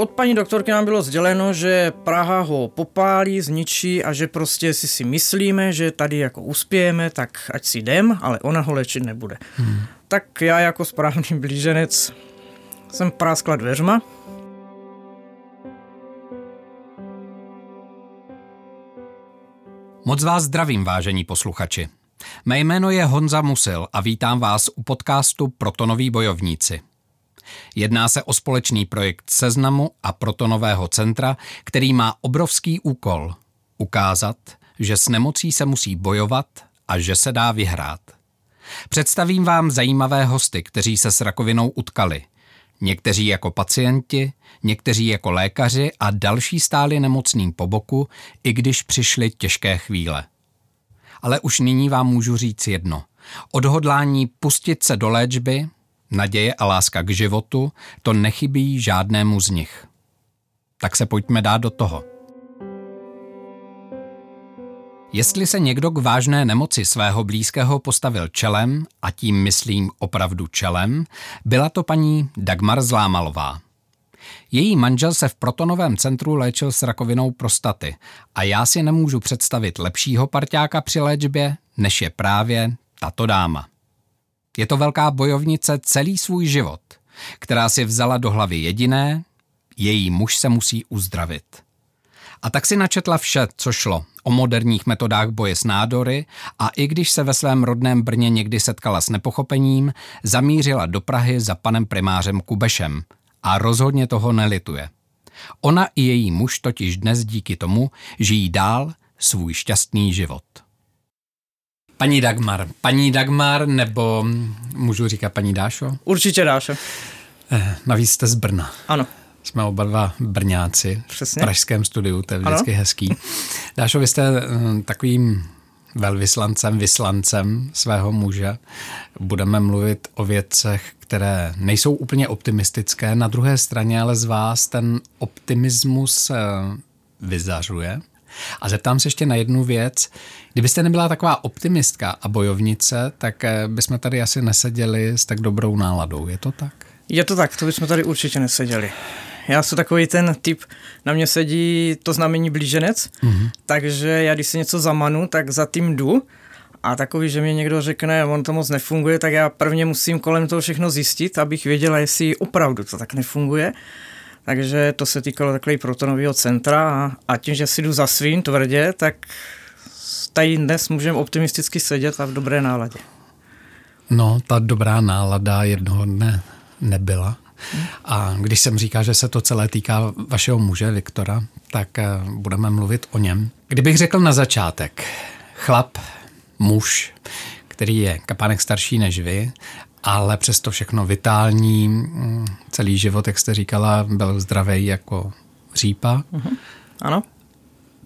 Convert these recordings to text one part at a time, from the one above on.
od paní doktorky nám bylo sděleno, že Praha ho popálí, zničí a že prostě si si myslíme, že tady jako uspějeme, tak ať si jdem, ale ona ho léčit nebude. Hmm. Tak já jako správný blíženec jsem práskla dveřma. Moc vás zdravím, vážení posluchači. Mé jméno je Honza Musil a vítám vás u podcastu Protonoví bojovníci. Jedná se o společný projekt Seznamu a Protonového centra, který má obrovský úkol ukázat, že s nemocí se musí bojovat a že se dá vyhrát. Představím vám zajímavé hosty, kteří se s rakovinou utkali. Někteří jako pacienti, někteří jako lékaři a další stáli nemocným po boku, i když přišly těžké chvíle. Ale už nyní vám můžu říct jedno. Odhodlání pustit se do léčby, naděje a láska k životu, to nechybí žádnému z nich. Tak se pojďme dát do toho. Jestli se někdo k vážné nemoci svého blízkého postavil čelem, a tím myslím opravdu čelem, byla to paní Dagmar Zlámalová. Její manžel se v protonovém centru léčil s rakovinou prostaty a já si nemůžu představit lepšího parťáka při léčbě, než je právě tato dáma. Je to velká bojovnice celý svůj život, která si vzala do hlavy jediné, její muž se musí uzdravit. A tak si načetla vše, co šlo o moderních metodách boje s nádory a i když se ve svém rodném Brně někdy setkala s nepochopením, zamířila do Prahy za panem primářem Kubešem a rozhodně toho nelituje. Ona i její muž totiž dnes díky tomu žijí dál svůj šťastný život. Paní Dagmar. Paní Dagmar nebo můžu říkat paní Dášo? Určitě Dášo. Eh, navíc jste z Brna. Ano. Jsme oba dva Brňáci Přesně. v pražském studiu, to je vždycky ano. hezký. Dášo, vy jste eh, takovým velvyslancem, vyslancem svého muže. Budeme mluvit o věcech, které nejsou úplně optimistické. Na druhé straně ale z vás ten optimismus eh, vyzařuje. A zeptám se ještě na jednu věc. Kdybyste nebyla taková optimistka a bojovnice, tak eh, bychom tady asi neseděli s tak dobrou náladou. Je to tak? Je to tak, to bychom tady určitě neseděli. Já jsem takový ten typ, na mě sedí to znamení blíženec, mm-hmm. takže já když si něco zamanu, tak za tím jdu a takový, že mi někdo řekne, on to moc nefunguje, tak já prvně musím kolem toho všechno zjistit, abych věděla, jestli opravdu to tak nefunguje. Takže to se týkalo takového protonového centra a, a tím, že si jdu za svým tvrdě, tak tady dnes můžeme optimisticky sedět a v dobré náladě. No, ta dobrá nálada jednoho dne nebyla. A když jsem říká, že se to celé týká vašeho muže, Viktora, tak eh, budeme mluvit o něm. Kdybych řekl na začátek, chlap, muž, který je kapánek starší než vy, ale přesto všechno vitální, mm, celý život, jak jste říkala, byl zdravý jako řípa. Uh-huh. Ano.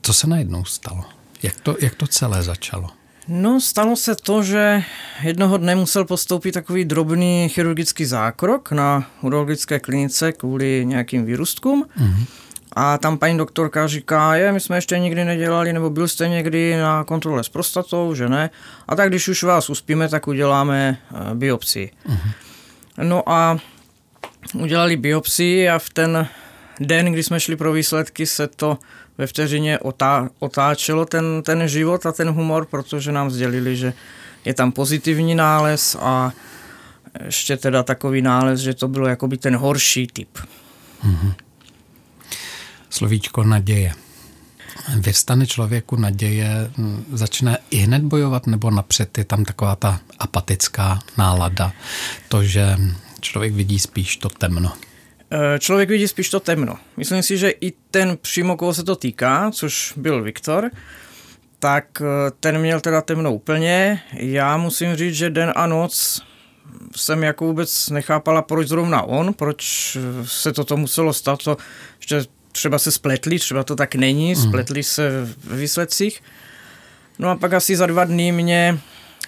Co se najednou stalo? Jak to, jak to celé začalo? No, stalo se to, že jednoho dne musel postoupit takový drobný chirurgický zákrok na urologické klinice kvůli nějakým výrůstkům. Mm-hmm. A tam paní doktorka říká, je, my jsme ještě nikdy nedělali, nebo byl jste někdy na kontrole s prostatou, že ne? A tak když už vás uspíme, tak uděláme eh, biopsii. Mm-hmm. No a udělali biopsii a v ten den, kdy jsme šli pro výsledky, se to ve vteřině otá, otáčelo ten, ten život a ten humor, protože nám sdělili, že je tam pozitivní nález a ještě teda takový nález, že to bylo jakoby ten horší typ. Mm-hmm. Slovíčko naděje. Vystane člověku naděje, začne i hned bojovat, nebo napřed je tam taková ta apatická nálada, to, že člověk vidí spíš to temno. Eh, člověk vidí spíš to temno. Myslím si, že i ten přímo, koho se to týká, což byl Viktor, tak eh, ten měl teda temno úplně. Já musím říct, že den a noc jsem jako vůbec nechápala, proč zrovna on, proč se toto muselo stát, to že třeba se spletli, třeba to tak není, mm. spletli se v výsledcích. No a pak asi za dva dny mě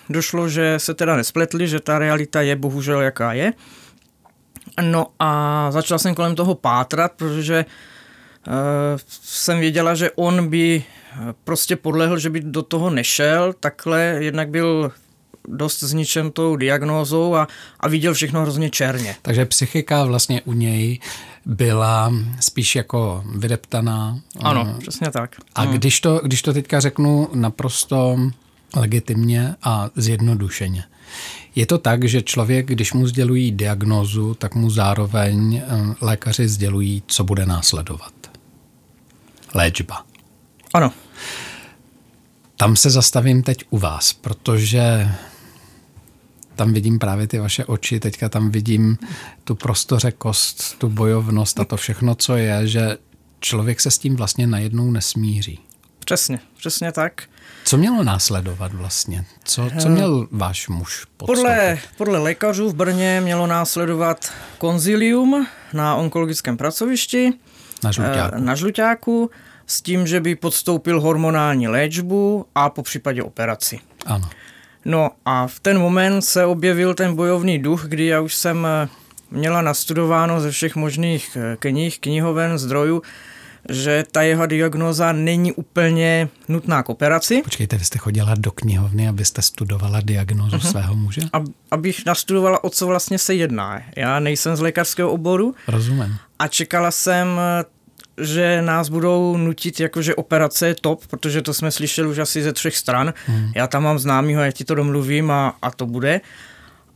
došlo, že se teda nespletli, že ta realita je bohužel jaká je. No a začal jsem kolem toho pátrat, protože uh, jsem věděla, že on by eh, prostě podlehl, že by do toho nešel, takhle jednak byl dost zničen tou diagnózou a, a viděl všechno hrozně černě. Takže psychika vlastně u něj byla spíš jako vydeptaná. Ano, uh, přesně tak. A hmm. když, to, když to teďka řeknu naprosto legitimně a zjednodušeně, je to tak, že člověk, když mu sdělují diagnózu, tak mu zároveň eh, lékaři sdělují, co bude následovat. Léčba. Ano. Tam se zastavím teď u vás, protože tam vidím právě ty vaše oči, teďka tam vidím tu prostořekost, tu bojovnost a to všechno, co je, že člověk se s tím vlastně najednou nesmíří. Přesně, přesně tak. Co mělo následovat vlastně? Co, co měl váš muž podle, podle lékařů v Brně mělo následovat konzilium na onkologickém pracovišti na žluťáku. na žluťáku s tím, že by podstoupil hormonální léčbu a po případě operaci. Ano. No a v ten moment se objevil ten bojovný duch, kdy já už jsem eh, měla nastudováno ze všech možných eh, knih, knihoven, zdrojů, že ta jeho diagnoza není úplně nutná k operaci. Počkejte, vy jste chodila do knihovny, abyste studovala diagnózu uh-huh. svého muže? Ab, abych nastudovala, o co vlastně se jedná. Já nejsem z lékařského oboru. Rozumím. A čekala jsem že nás budou nutit, jakože operace je top, protože to jsme slyšeli už asi ze třech stran. Hmm. Já tam mám známýho, já ti to domluvím a, a to bude.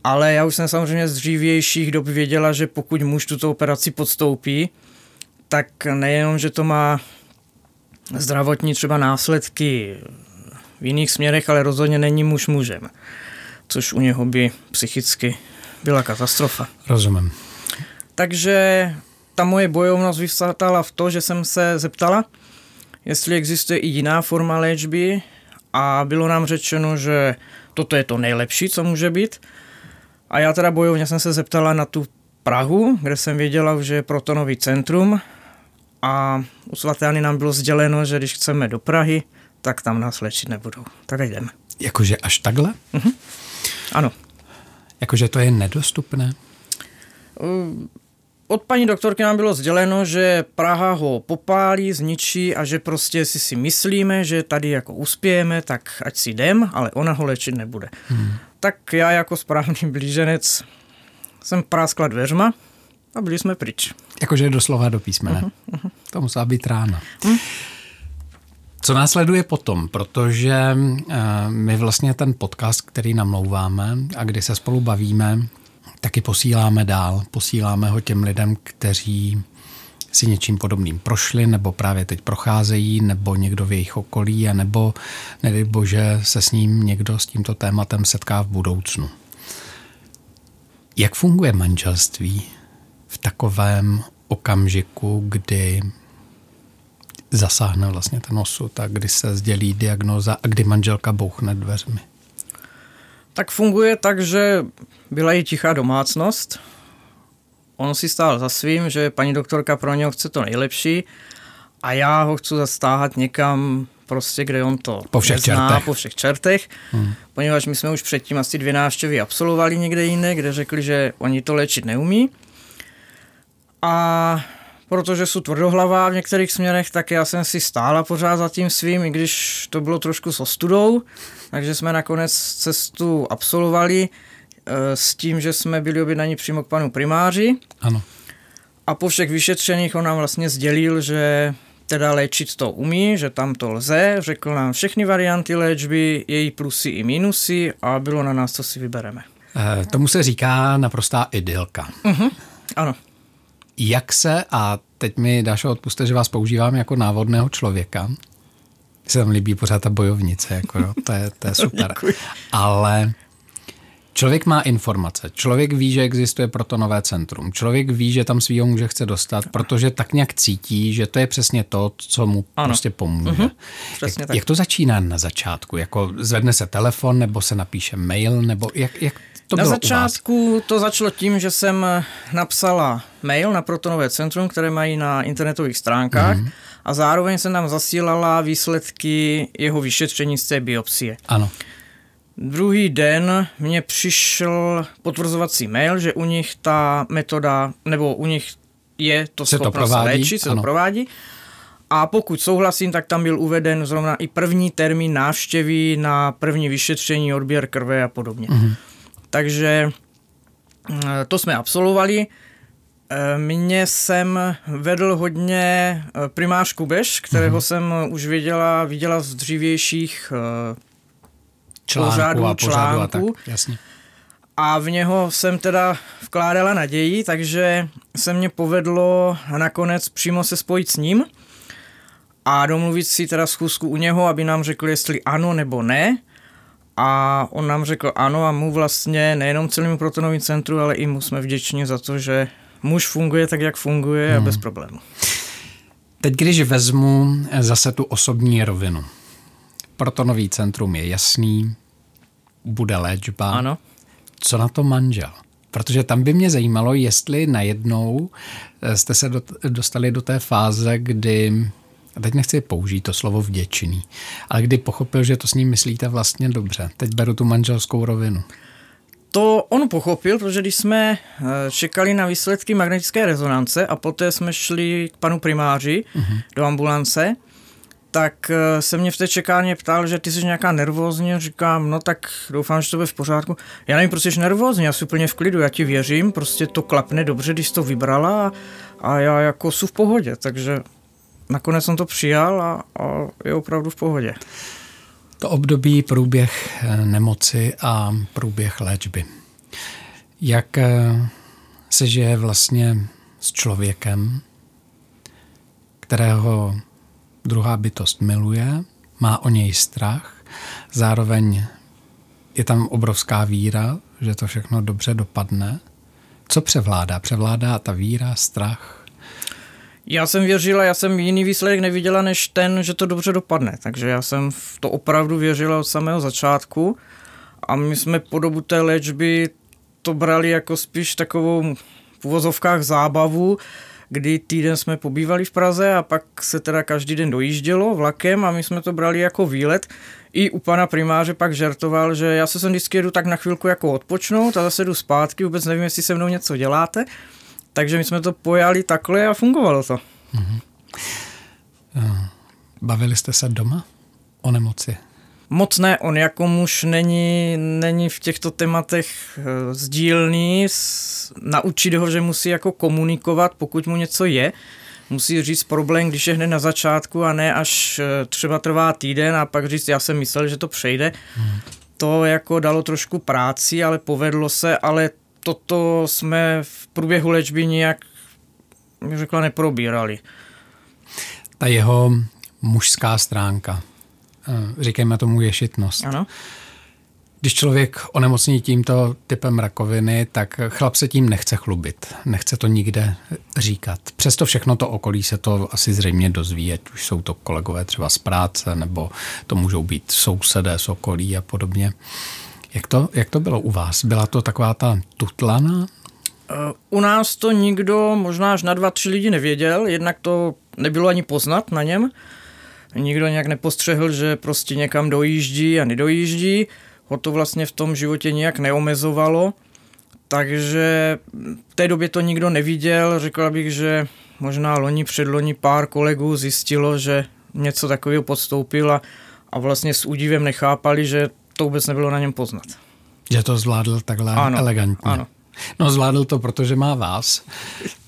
Ale já už jsem samozřejmě z dřívějších dob věděla, že pokud muž tuto operaci podstoupí, tak nejenom, že to má zdravotní třeba následky v jiných směrech, ale rozhodně není muž mužem. Což u něho by psychicky byla katastrofa. Rozumím. Takže ta moje bojovnost vyvstala v to, že jsem se zeptala, jestli existuje i jiná forma léčby a bylo nám řečeno, že toto je to nejlepší, co může být. A já teda bojovně jsem se zeptala na tu Prahu, kde jsem věděla, že je protonový centrum a u svaté nám bylo sděleno, že když chceme do Prahy, tak tam nás léčit nebudou. Tak jdeme. Jakože až takhle? Uh-huh. Ano. Jakože to je nedostupné? Od paní doktorky nám bylo sděleno, že Praha ho popálí, zničí a že prostě si si myslíme, že tady jako uspějeme, tak ať si jdem, ale ona ho léčit nebude. Hmm. Tak já jako správný blíženec jsem práskla dveřma a byli jsme pryč. Jakože doslova do písmene. Uh-huh, uh-huh. To musela být rána. Uh-huh. Co následuje potom? Protože uh, my vlastně ten podcast, který namlouváme a kdy se spolu bavíme, taky posíláme dál. Posíláme ho těm lidem, kteří si něčím podobným prošli, nebo právě teď procházejí, nebo někdo v jejich okolí, a nebo, nedej bože, se s ním někdo s tímto tématem setká v budoucnu. Jak funguje manželství v takovém okamžiku, kdy zasáhne vlastně ten osud a kdy se sdělí diagnoza a kdy manželka bouchne dveřmi? Tak funguje tak, že byla i tichá domácnost. On si stál za svým, že paní doktorka pro něho chce to nejlepší a já ho chci zastáhat někam prostě, kde on to po všech nezná, čertech. po všech čertech, hmm. poněvadž my jsme už předtím asi dvě návštěvy absolvovali někde jinde, kde řekli, že oni to léčit neumí. A protože jsou tvrdohlavá v některých směrech, tak já jsem si stála pořád za tím svým, i když to bylo trošku s ostudou, takže jsme nakonec cestu absolvovali eh, s tím, že jsme byli objednaní přímo k panu primáři. Ano. A po všech vyšetřeních on nám vlastně sdělil, že teda léčit to umí, že tam to lze, řekl nám všechny varianty léčby, její plusy i minusy a bylo na nás, co si vybereme. E, tomu se říká naprostá idylka. Uh-huh. Ano jak se, a teď mi Dášo odpuste, že vás používám jako návodného člověka, se tam líbí pořád ta bojovnice, jako jo, to, je, to je super. Ale Člověk má informace, člověk ví, že existuje protonové centrum, člověk ví, že tam svýho muže chce dostat, protože tak nějak cítí, že to je přesně to, co mu ano. prostě pomůže. Uh-huh. Jak, jak to začíná na začátku? Jako zvedne se telefon, nebo se napíše mail, nebo jak, jak to Na začátku to začalo tím, že jsem napsala mail na Protonové centrum, které mají na internetových stránkách mm-hmm. a zároveň jsem tam zasílala výsledky jeho vyšetření z té biopsie. Ano. Druhý den mě přišel potvrzovací mail, že u nich ta metoda, nebo u nich je to se schopnost to provádí, léčit, se ano. to provádí. A pokud souhlasím, tak tam byl uveden zrovna i první termín návštěvy na první vyšetření, odběr krve a podobně. Mm-hmm. Takže eh, to jsme absolvovali. Eh, mě jsem vedl hodně eh, primář Kubeš, kterého mm-hmm. jsem už viděla, viděla z dřívějších článku pořádů, a pořádů článku. A tak, jasně. A v něho jsem teda vkládala naději, takže se mě povedlo nakonec přímo se spojit s ním a domluvit si teda schůzku u něho, aby nám řekl, jestli ano nebo ne. A on nám řekl ano a mu vlastně nejenom celému protonovým centru, ale i mu jsme vděční za to, že muž funguje tak, jak funguje hmm. a bez problému. Teď, když vezmu zase tu osobní rovinu. Protonový centrum je jasný, bude léčba. Ano. Co na to manžel? Protože tam by mě zajímalo, jestli najednou jste se dostali do té fáze, kdy a teď nechci použít to slovo vděčný, ale kdy pochopil, že to s ním myslíte vlastně dobře. Teď beru tu manželskou rovinu. To on pochopil, protože když jsme eh, čekali na výsledky magnetické rezonance a poté jsme šli k panu primáři uh-huh. do ambulance, tak eh, se mě v té čekárně ptal, že ty jsi nějaká nervózní, říkám, no tak doufám, že to bude v pořádku. Já nevím, proč jsi nervózní, já jsem úplně v klidu, já ti věřím, prostě to klapne dobře, když jsi to vybrala a já jako jsou v pohodě, takže nakonec jsem to přijal a, a je opravdu v pohodě. To období průběh eh, nemoci a průběh léčby. Jak eh, se žije vlastně s člověkem, kterého druhá bytost miluje, má o něj strach, zároveň je tam obrovská víra, že to všechno dobře dopadne. Co převládá? Převládá ta víra, strach, já jsem věřila, já jsem jiný výsledek neviděla než ten, že to dobře dopadne. Takže já jsem v to opravdu věřila od samého začátku a my jsme po dobu té léčby to brali jako spíš takovou v uvozovkách zábavu, kdy týden jsme pobývali v Praze a pak se teda každý den dojíždělo vlakem a my jsme to brali jako výlet. I u pana primáře pak žertoval, že já se sem vždycky jedu tak na chvilku jako odpočnout a zase jdu zpátky, vůbec nevím, jestli se mnou něco děláte. Takže my jsme to pojali takhle a fungovalo to. Mm-hmm. Bavili jste se doma o nemoci? Moc ne, on jako muž není, není v těchto tématech eh, sdílný, naučit ho, že musí jako komunikovat, pokud mu něco je, musí říct problém, když je hned na začátku a ne až eh, třeba trvá týden a pak říct, já jsem myslel, že to přejde. Hmm. To jako dalo trošku práci, ale povedlo se, ale toto jsme v průběhu léčby nějak, bych řekla, neprobírali. Ta jeho mužská stránka, eh, říkejme tomu ješitnost. Ano. Když člověk onemocní tímto typem rakoviny, tak chlap se tím nechce chlubit, nechce to nikde říkat. Přesto všechno to okolí se to asi zřejmě dozví, ať už jsou to kolegové třeba z práce, nebo to můžou být sousedé z okolí a podobně. Jak to, jak to bylo u vás? Byla to taková ta tutlana? Eh, u nás to nikdo, možná až na dva, tři lidi nevěděl, jednak to nebylo ani poznat na něm. Nikdo nějak nepostřehl, že prostě někam dojíždí a nedojíždí. Ho to vlastně v tom životě nějak neomezovalo. Takže v té době to nikdo neviděl. Řekla bych, že možná loni, předloni pár kolegů zjistilo, že něco takového podstoupil a, a vlastně s údivem nechápali, že to vůbec nebylo na něm poznat. Že to zvládl takhle ano, elegantně. Ano. No zvládl to, protože má vás.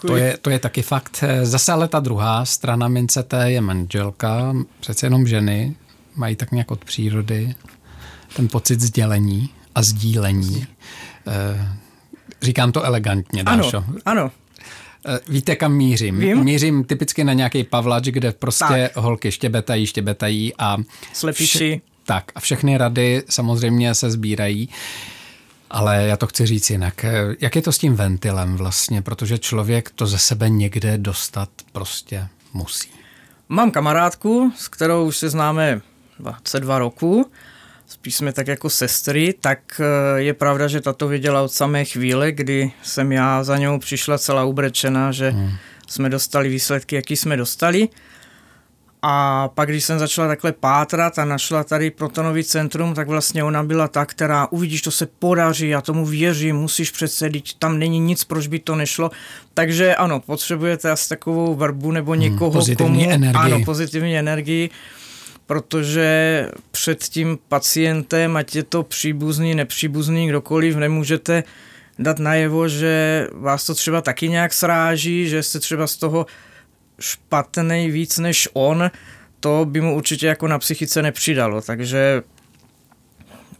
To je, to je taky fakt. Zase ale ta druhá strana mince té je manželka, přece jenom ženy, mají tak nějak od přírody ten pocit sdělení a sdílení. Eh, říkám to elegantně, Dášo. Ano, ano. Eh, víte, kam mířím? Vím. Mířím typicky na nějaký pavlač, kde prostě tak. holky štěbetají, štěbetají a... Slepiči. Tak a všechny rady samozřejmě se sbírají. Ale já to chci říct jinak. Jak je to s tím ventilem vlastně? Protože člověk to ze sebe někde dostat prostě musí. Mám kamarádku, s kterou už se známe 22 roku. Spíš jsme tak jako sestry, tak eh, je pravda, že tato věděla od samé chvíle, kdy jsem já za něou přišla celá ubrečena, že hmm. jsme dostali výsledky, jaký jsme dostali. A pak, když jsem začala takhle pátrat a našla tady protonový centrum, tak vlastně ona byla ta, která uvidíš, to se podaří, já tomu věřím, musíš přece, tam není nic, proč by to nešlo. Takže ano, potřebujete asi takovou vrbu nebo hmm, někoho, hmm, pozitivní komu, energii. ano, pozitivní energii, protože před tím pacientem, ať je to příbuzný, nepříbuzný, kdokoliv, nemůžete dát najevo, že vás to třeba taky nějak sráží, že jste třeba z toho špatný víc než on, to by mu určitě jako na psychice nepřidalo, takže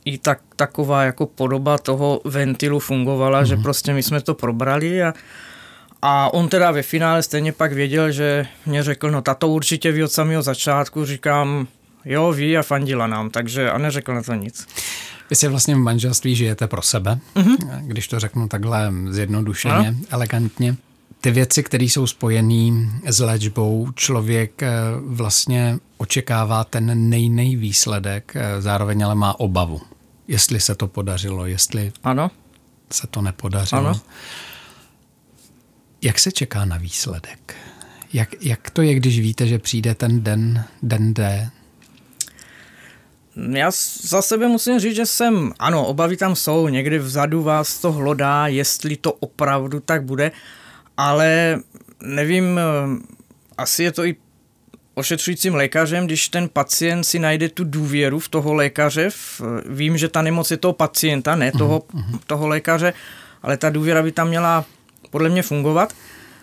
i tak, taková jako podoba toho ventilu fungovala, mm-hmm. že mhm. prostě my jsme to probrali a, a on teda ve finále stejně pak věděl, že mě řekl, no tato určitě ví od samého začátku, říkám, jo, ví a fandila nám, takže a neřekl na to nic. Vy si vlastně v manželství žijete pro sebe, mm-hmm. když to řeknu takhle zjednodušeně, no. elegantně. Ty věci, které jsou spojené s léčbou, člověk eh, vlastně očekává ten nej, výsledek, eh, zároveň ale má obavu, jestli se to podařilo, jestli ano. se to nepodařilo. Ano. Jak se čeká na výsledek? Jak, jak to je, když víte, že přijde ten den, den D, já za sebe musím říct, že jsem, ano, obavy tam jsou, někdy vzadu vás to hlodá, jestli to opravdu tak bude, ale nevím, eh, asi je to i ošetřujícím lékařem, když ten pacient si najde tu důvěru v toho lékaře, v, vím, že ta nemoc je toho pacienta, ne toho, uh-huh. toho lékaře, ale ta důvěra by tam měla podle mě fungovat,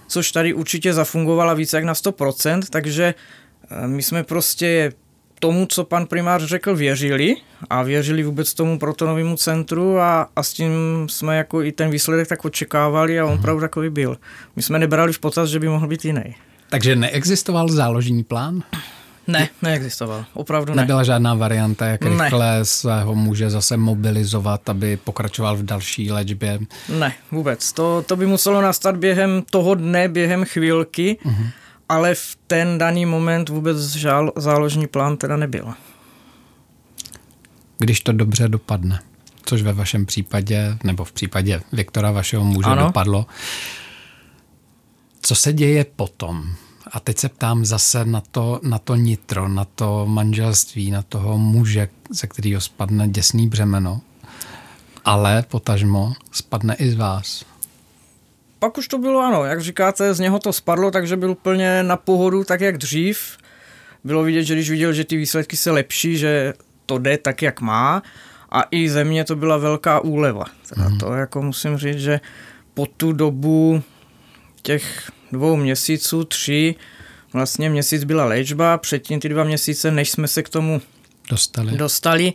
což tady určitě zafungovala více jak na 100%, takže eh, my jsme prostě tomu, co pan primář řekl, věřili a věřili vůbec tomu protonovému centru a, a s tím jsme jako i ten výsledek tak očekávali a on hmm. opravdu takový byl. My jsme nebrali v potaz, že by mohl být jiný. Takže neexistoval záložní plán? Ne, neexistoval. Opravdu ne. Nebyla žádná varianta, jak rychle ne. svého muže zase mobilizovat, aby pokračoval v další léčbě? Ne, vůbec. To, to by muselo nastat během toho dne, během chvílky. Uh-huh ale v ten daný moment vůbec žál, záložní plán teda nebyl. Když to dobře dopadne, což ve vašem případě, nebo v případě Viktora, vašeho muže, ano. dopadlo, co se děje potom? A teď se ptám zase na to, na to nitro, na to manželství, na toho muže, ze kterého spadne děsný břemeno, ale potažmo spadne i z vás pak už to bylo ano, jak říkáte, z něho to spadlo, takže byl úplně na pohodu tak, jak dřív. Bylo vidět, že když viděl, že ty výsledky se lepší, že to jde tak, jak má a i ze mě to byla velká úleva. Teda mm. to jako musím říct, že po tu dobu těch dvou měsíců, tři, vlastně měsíc byla léčba, předtím ty dva měsíce, než jsme se k tomu dostali, dostali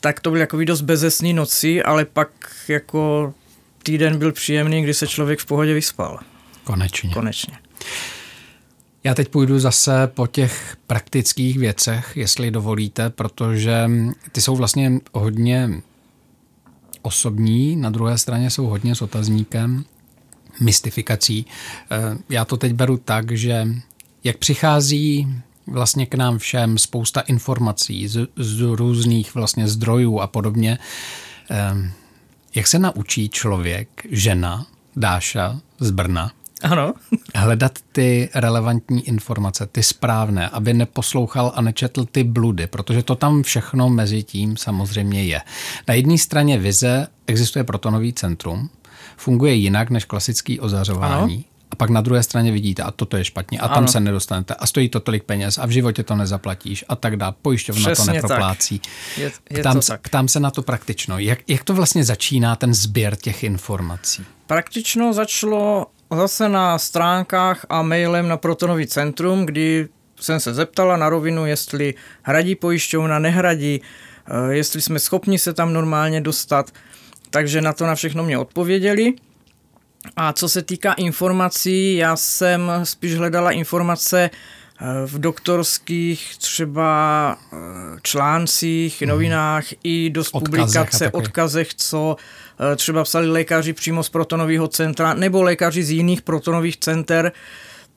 tak to byly jako dost bezesný noci, ale pak jako týden byl příjemný, kdy se člověk v pohodě vyspal. Konečně. Konečně. Já teď půjdu zase po těch praktických věcech, jestli dovolíte, protože ty jsou vlastně hodně osobní, na druhé straně jsou hodně s otazníkem, mystifikací. Eh, já to teď beru tak, že jak přichází vlastně k nám všem spousta informací z, z různých vlastně zdrojů a podobně, eh, jak se naučí člověk, žena, Dáša z Brna, ano. hledat ty relevantní informace, ty správné, aby neposlouchal a nečetl ty bludy, protože to tam všechno mezi tím samozřejmě je. Na jedné straně vize existuje protonový centrum, funguje jinak než klasický ozařování. Ano a pak na druhé straně vidíte, a toto je špatně, a ano. tam se nedostanete, a stojí to tolik peněz, a v životě to nezaplatíš, a tak dále. Pojišťovna Přesně to neproplácí. Tak. Je, je ptám, to se, tak. ptám se na to praktično. Jak, jak to vlastně začíná, ten sběr těch informací? Praktično začalo zase na stránkách a mailem na Protonový centrum, kdy jsem se zeptala na rovinu, jestli hradí pojišťovna, nehradí, eh, jestli jsme schopni se tam normálně dostat. Takže na to na všechno mě odpověděli. A co se týká informací, já jsem spíš hledala informace eh, v doktorských třeba eh, článcích, mhm. novinách mm. i dost odkazech publikace, odkazech, co eh, třeba psali lékaři přímo z protonového centra nebo lékaři z jiných protonových center,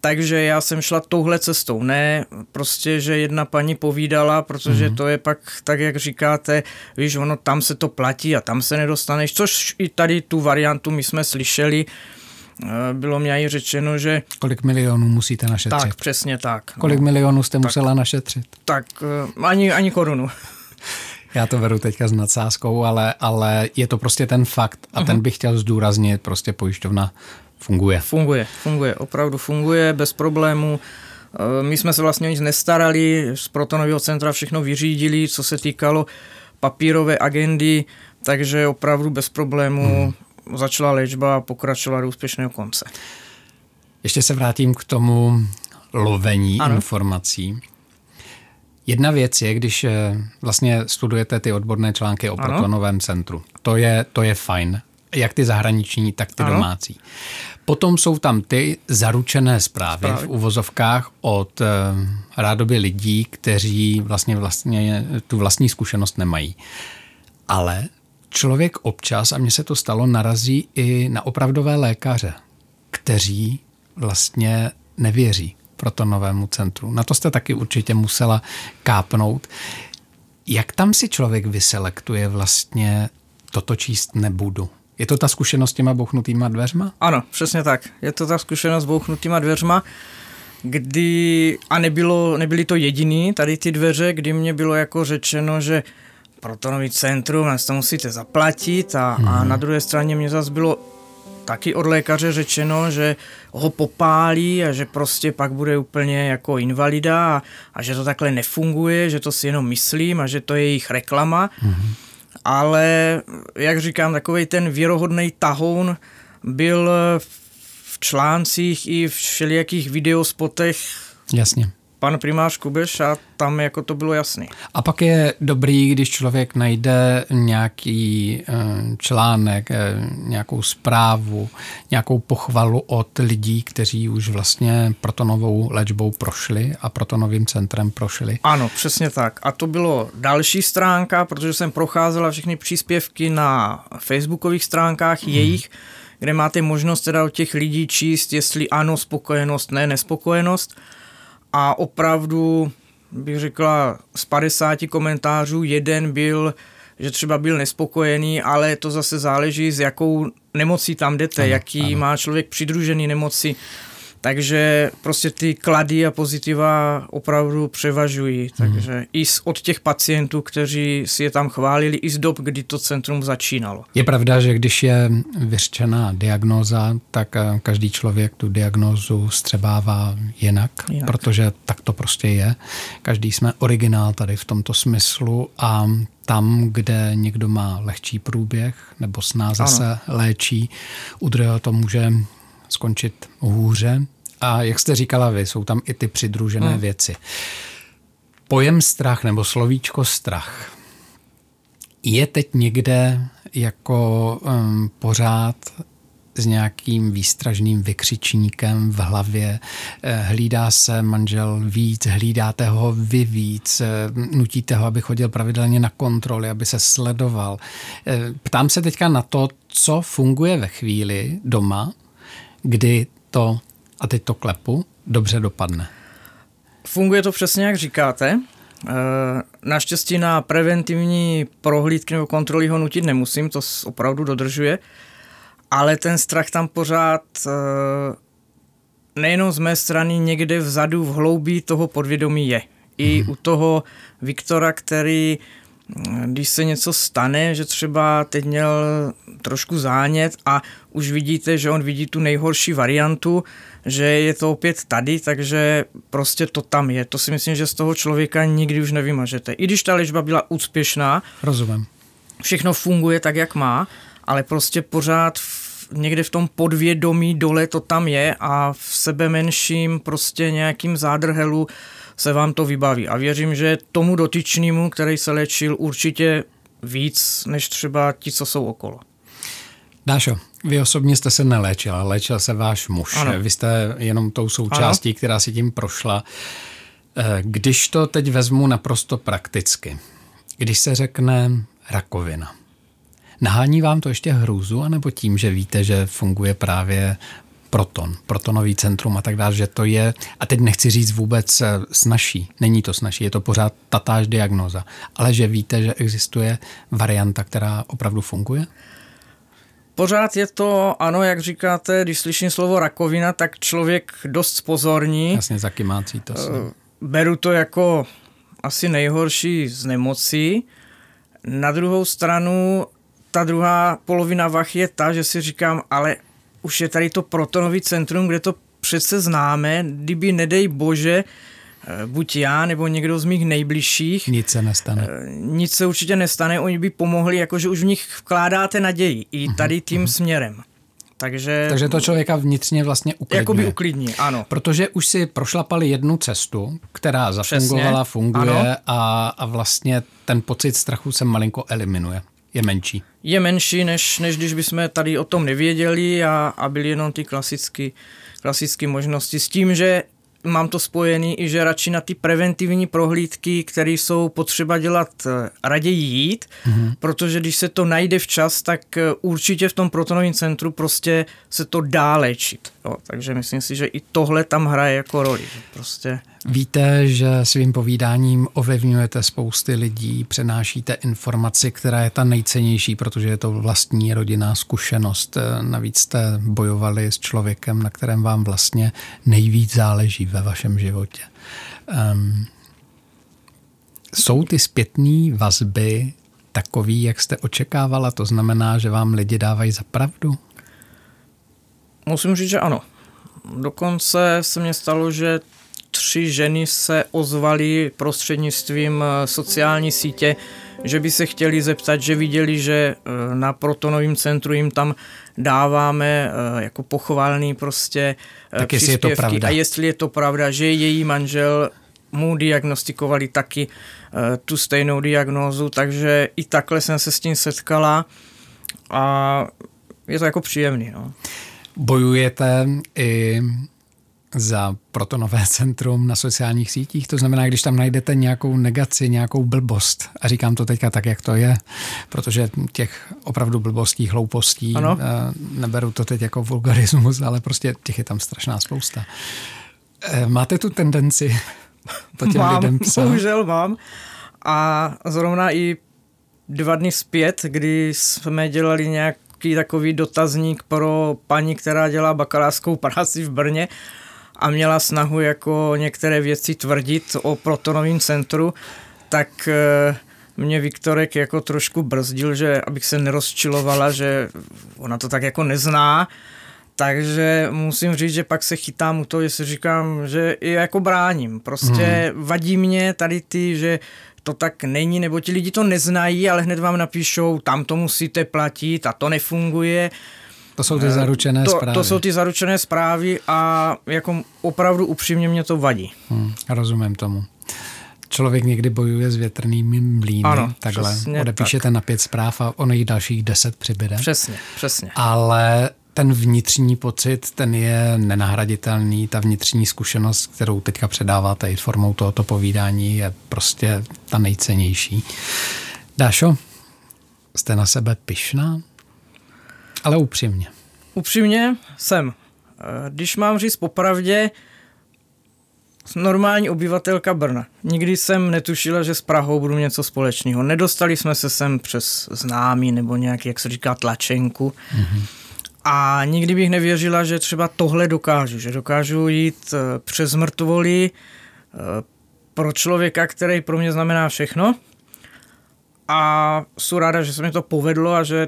takže já jsem šla touhle cestou. Ne prostě, že jedna paní povídala, protože mm. to je pak tak, jak říkáte, víš, ono tam se to platí a tam se nedostaneš, což i tady tu variantu my jsme slyšeli, eh, bylo mě i řečeno, že... Kolik milionů musíte našetřit? Tak, přesně tak. Kolik no. milionů jste tak, musela našetřit? Tak, eh, ani, ani korunu. Já to veru teďka s nadsázkou, ale, ale je to prostě ten fakt a uh-huh. ten mhm. bych chtěl zdůraznit, prostě pojišťovna Funguje. Funguje, funguje, opravdu funguje, bez problémů. E, my jsme se vlastně nic nestarali, z protonového centra všechno vyřídili, co se týkalo papírové agendy, takže opravdu bez problémů hmm. začala léčba a pokračovala do úspěšného konce. Ještě se vrátím k tomu lovení ano. informací. Jedna věc je, když eh, vlastně studujete ty odborné články o ano. protonovém centru. To je, to je fajn. Jak ty zahraniční, tak ty ano. domácí. Potom jsou tam ty zaručené zprávy, zprávy. v uvozovkách od uh, rádoby lidí, kteří vlastně, vlastně tu vlastní zkušenost nemají. Ale člověk občas, a mně se to stalo, narazí i na opravdové lékaře, kteří vlastně nevěří protonovému centru. Na to jste taky určitě musela kápnout. Jak tam si člověk vyselektuje vlastně toto číst nebudu? Je to ta zkušenost s těma bouchnutýma dveřma? Ano, přesně tak. Je to ta zkušenost s bouchnutýma dveřma, kdy, a nebylo, nebyly to jediný tady ty dveře, kdy mě bylo jako řečeno, že protonový centrum, nás to musíte zaplatit a, hmm. a mhm. na druhé straně mě zase bylo taky od lékaře řečeno, že ho popálí a že prostě pak bude úplně jako invalida a, a že to takhle nefunguje, že to si jenom myslím a že to je jejich reklama. Mm-hmm. Ale, jak říkám, takový ten věrohodný tahoun byl v článcích i v všelijakých videospotech Jasně pan primář Kubeš a tam jako to bylo jasný. A pak je dobrý, když člověk najde nějaký eh, článek, eh, nějakou zprávu, nějakou pochvalu od lidí, kteří už vlastně protonovou léčbou prošli a protonovým centrem prošli. Ano, přesně tak. A to bylo další stránka, protože jsem procházela všechny příspěvky na facebookových stránkách hmm. jejich, kde máte možnost teda od těch lidí číst, jestli ano, spokojenost, ne, nespokojenost a opravdu bych řekla z 50 komentářů jeden byl, že třeba byl nespokojený, ale to zase záleží, s jakou nemocí tam jdete, ano, jaký ano. má člověk přidružený nemoci. Takže prostě ty klady a pozitiva opravdu převažují. Hmm. Takže i od těch pacientů, kteří si je tam chválili, i z dob, kdy to centrum začínalo. Je pravda, že když je vyřčená diagnóza, tak eh, každý člověk tu diagnózu střebává jinak, jinak, protože tak to prostě je. Každý jsme originál tady v tomto smyslu a tam, kde někdo má lehčí průběh nebo snáze se léčí, u druhého to může skončit hůře. A jak jste říkala vy, jsou tam i ty přidružené hmm. věci. Pojem strach nebo slovíčko strach je teď někde jako um, pořád s nějakým výstražným vykřičníkem v hlavě. Eh, hlídá se manžel víc, hlídáte ho vy víc, eh, nutíte ho, aby chodil pravidelně na kontroly, aby se sledoval. Eh, ptám se teďka na to, co funguje ve chvíli doma, kdy to, a teď to klepu, dobře dopadne? Funguje to přesně, jak říkáte. Eh, naštěstí na preventivní prohlídky nebo kontroly ho nutit nemusím, to opravdu dodržuje, ale ten strach tam pořád eh, nejenom z mé strany někde vzadu v hloubí toho podvědomí je. I hmm. u toho Viktora, který když se něco stane, že třeba teď měl trošku zánět a už vidíte, že on vidí tu nejhorší variantu, že je to opět tady, takže prostě to tam je. To si myslím, že z toho člověka nikdy už nevymažete. I když ta léčba byla úspěšná, Rozumím. všechno funguje tak, jak má, ale prostě pořád v, někde v tom podvědomí dole to tam je a v sebe menším prostě nějakým zádrhelu se vám to vybaví. A věřím, že tomu dotyčnému, který se léčil, určitě víc, než třeba ti, co jsou okolo. Dášo, vy osobně jste se neléčil, léčil se váš muž. Ano. Vy jste jenom tou součástí, ano. která si tím prošla. Eh, když to teď vezmu naprosto prakticky, když se řekne rakovina, nahání vám to ještě hrůzu, anebo tím, že víte, že funguje právě proton, protonový centrum a tak dále, že to je, a teď nechci říct vůbec eh, snažší, není to snažší, je to pořád tatáž diagnoza, ale že víte, že existuje varianta, která opravdu funguje? Pořád je to, ano, jak říkáte, když slyším slovo rakovina, tak člověk dost spozorní. Jasně, zakymácí to se. Eh, beru to jako asi nejhorší z nemocí. Na druhou stranu, ta druhá polovina vach je ta, že si říkám, ale už je tady to protonový centrum, kde to přece známe, kdyby nedej bože buď já nebo někdo z mých nejbližších. Nic se nestane. Nic se určitě nestane, oni by pomohli, jakože už v nich vkládáte naději i mhm, tady tím uh-huh. směrem. Takže, Takže to člověka vnitřně vlastně uklidňuje. Jakoby uklidní, ano. Protože už si prošlapali jednu cestu, která zafungovala, Přesně. funguje a, a vlastně ten pocit strachu se malinko eliminuje. Je menší. Je menší, než, než když bychom tady o tom nevěděli a, a byly jenom ty klasické klasické možnosti. S tím, že mám to spojený i, že radši na ty preventivní prohlídky, které jsou potřeba dělat eh, raději jít, mm-hmm. protože když se to najde včas, tak eh, určitě v tom protonovém centru prostě se to dá léčit. Jo, takže myslím si, že i tohle tam hraje jako roli. Prostě... Víte, že svým povídáním ovlivňujete spousty lidí, přenášíte informaci, která je ta nejcennější, protože je to vlastní rodinná zkušenost. Navíc jste bojovali s člověkem, na kterém vám vlastně nejvíc záleží ve vašem životě. Um, jsou ty zpětné vazby takový, jak jste očekávala? To znamená, že vám lidi dávají za pravdu? Musím říct, že ano. Dokonce se mně stalo, že tři ženy se ozvaly prostřednictvím eh, sociální sítě, že by se chtěli zeptat, že viděli, že eh, na protonovém centru jim tam dáváme eh, jako pochválný prostě tak jestli je to pravda. A jestli je to pravda, že její manžel mu diagnostikovali taky tu stejnou diagnózu, takže i takhle jsem se s tím setkala a je to jako příjemný. No. Bojujete i za protonové centrum na sociálních sítích. To znamená, když tam najdete nějakou negaci, nějakou blbost, a říkám to teďka tak, jak to je, protože těch opravdu blbostí, hloupostí, ano. Eh, neberu to teď jako vulgarismus, ale prostě těch je tam strašná spousta. Eh, máte tu tendenci to těm mám, lidem psát? Bohužel mám. A zrovna i dva dny zpět, kdy jsme dělali nějaký takový dotazník pro paní, která dělá bakalářskou práci v Brně a měla snahu jako některé věci tvrdit o protonovém centru, tak eh, mě Viktorek jako trošku brzdil, že abych se nerozčilovala, že ona to tak jako nezná, takže musím říct, že pak se chytám u toho, že si říkám, že i jako bráním. Prostě hmm. vadí mě tady ty, že to tak není, nebo ti lidi to neznají, ale hned vám napíšou, tam to musíte platit a to nefunguje. To jsou ty eh, zaručené to, zprávy. To jsou ty zaručené zprávy a jako opravdu upřímně mě to vadí. Hmm, rozumím tomu. Člověk někdy bojuje s větrnými mlýny, ano, takhle odepíšete tak. na pět zpráv a ono jich dalších deset přibyde. Přesně, přesně. Ale ten vnitřní pocit, ten je nenahraditelný, ta vnitřní zkušenost, kterou teďka předáváte i formou tohoto povídání, je prostě ta nejcennější. Dášo, jste na sebe pyšná? Ale upřímně. Upřímně jsem. Eh, když mám říct popravdě, normální obyvatelka Brna. Nikdy jsem netušila, že s Prahou budu něco společného. Nedostali jsme se sem přes známý nebo nějaký, jak se říká, tlačenku. Mm-hmm. A nikdy bych nevěřila, že třeba tohle dokážu, že dokážu jít eh, přes mrtvoli eh, pro člověka, který pro mě znamená všechno. A jsem ráda, že se mi to povedlo a že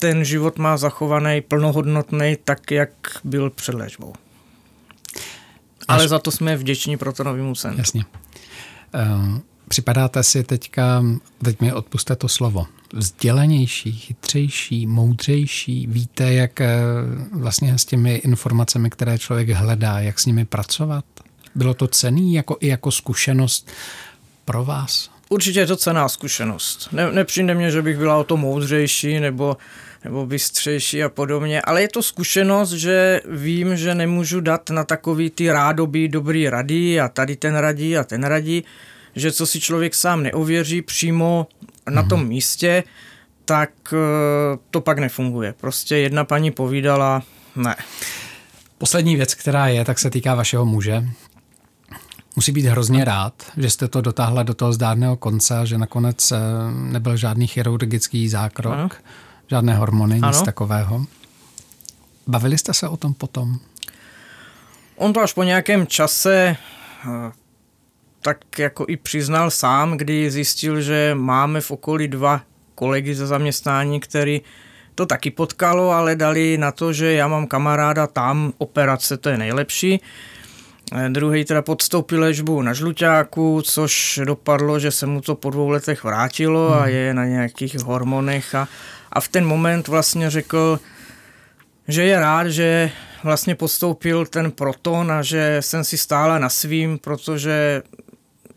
ten život má zachovaný, plnohodnotný, tak, jak byl před léčbou. Ale za to jsme vděční pro to novému centru. Jasně. Uh, připadáte si teďka, teď mi odpuste to slovo, vzdělanější, chytřejší, moudřejší, víte, jak uh, vlastně s těmi informacemi, které člověk hledá, jak s nimi pracovat? Bylo to cený jako, i jako zkušenost pro vás? Určitě je to cená zkušenost. Ne, nepřijde mně, že bych byla o to moudřejší nebo nebo bystřejší a podobně, ale je to zkušenost, že vím, že nemůžu dát na takový ty rádoby dobrý rady a tady ten radí a ten radí, že co si člověk sám neověří přímo na tom mhm. místě, tak eh, to pak nefunguje. Prostě jedna paní povídala, ne. Poslední věc, která je, tak se týká vašeho muže. Musí být hrozně rád, že jste to dotáhla do toho zdárného konce, že nakonec eh, nebyl žádný chirurgický zákrok. Ano Žádné hormony, ano. nic takového. Bavili jste se o tom potom? On to až po nějakém čase eh, tak jako i přiznal sám, kdy zjistil, že máme v okolí dva kolegy ze zaměstnání, který to taky potkalo, ale dali na to, že já mám kamaráda tam, operace to je nejlepší. Druhý teda podstoupil léčbu na žluťáku, což dopadlo, že se mu to po dvou letech vrátilo hmm. a je na nějakých hormonech a, a v ten moment vlastně řekl, že je rád, že vlastně podstoupil ten proton a že jsem si stála na svým, protože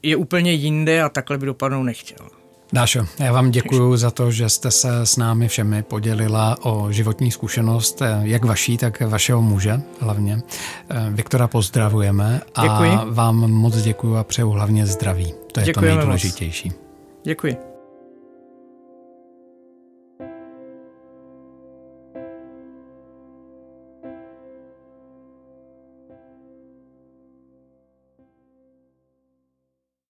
je úplně jinde a takhle by dopadnout nechtěl. Dášo, já vám děkuji za to, že jste se s námi všemi podělila o životní zkušenost, eh, jak vaší, tak vašeho muže hlavně. Eh, Viktora pozdravujeme a děkuji. vám moc děkuji a přeju hlavně zdraví. To je Děkujeme to nejdůležitější. Moc. Děkuji.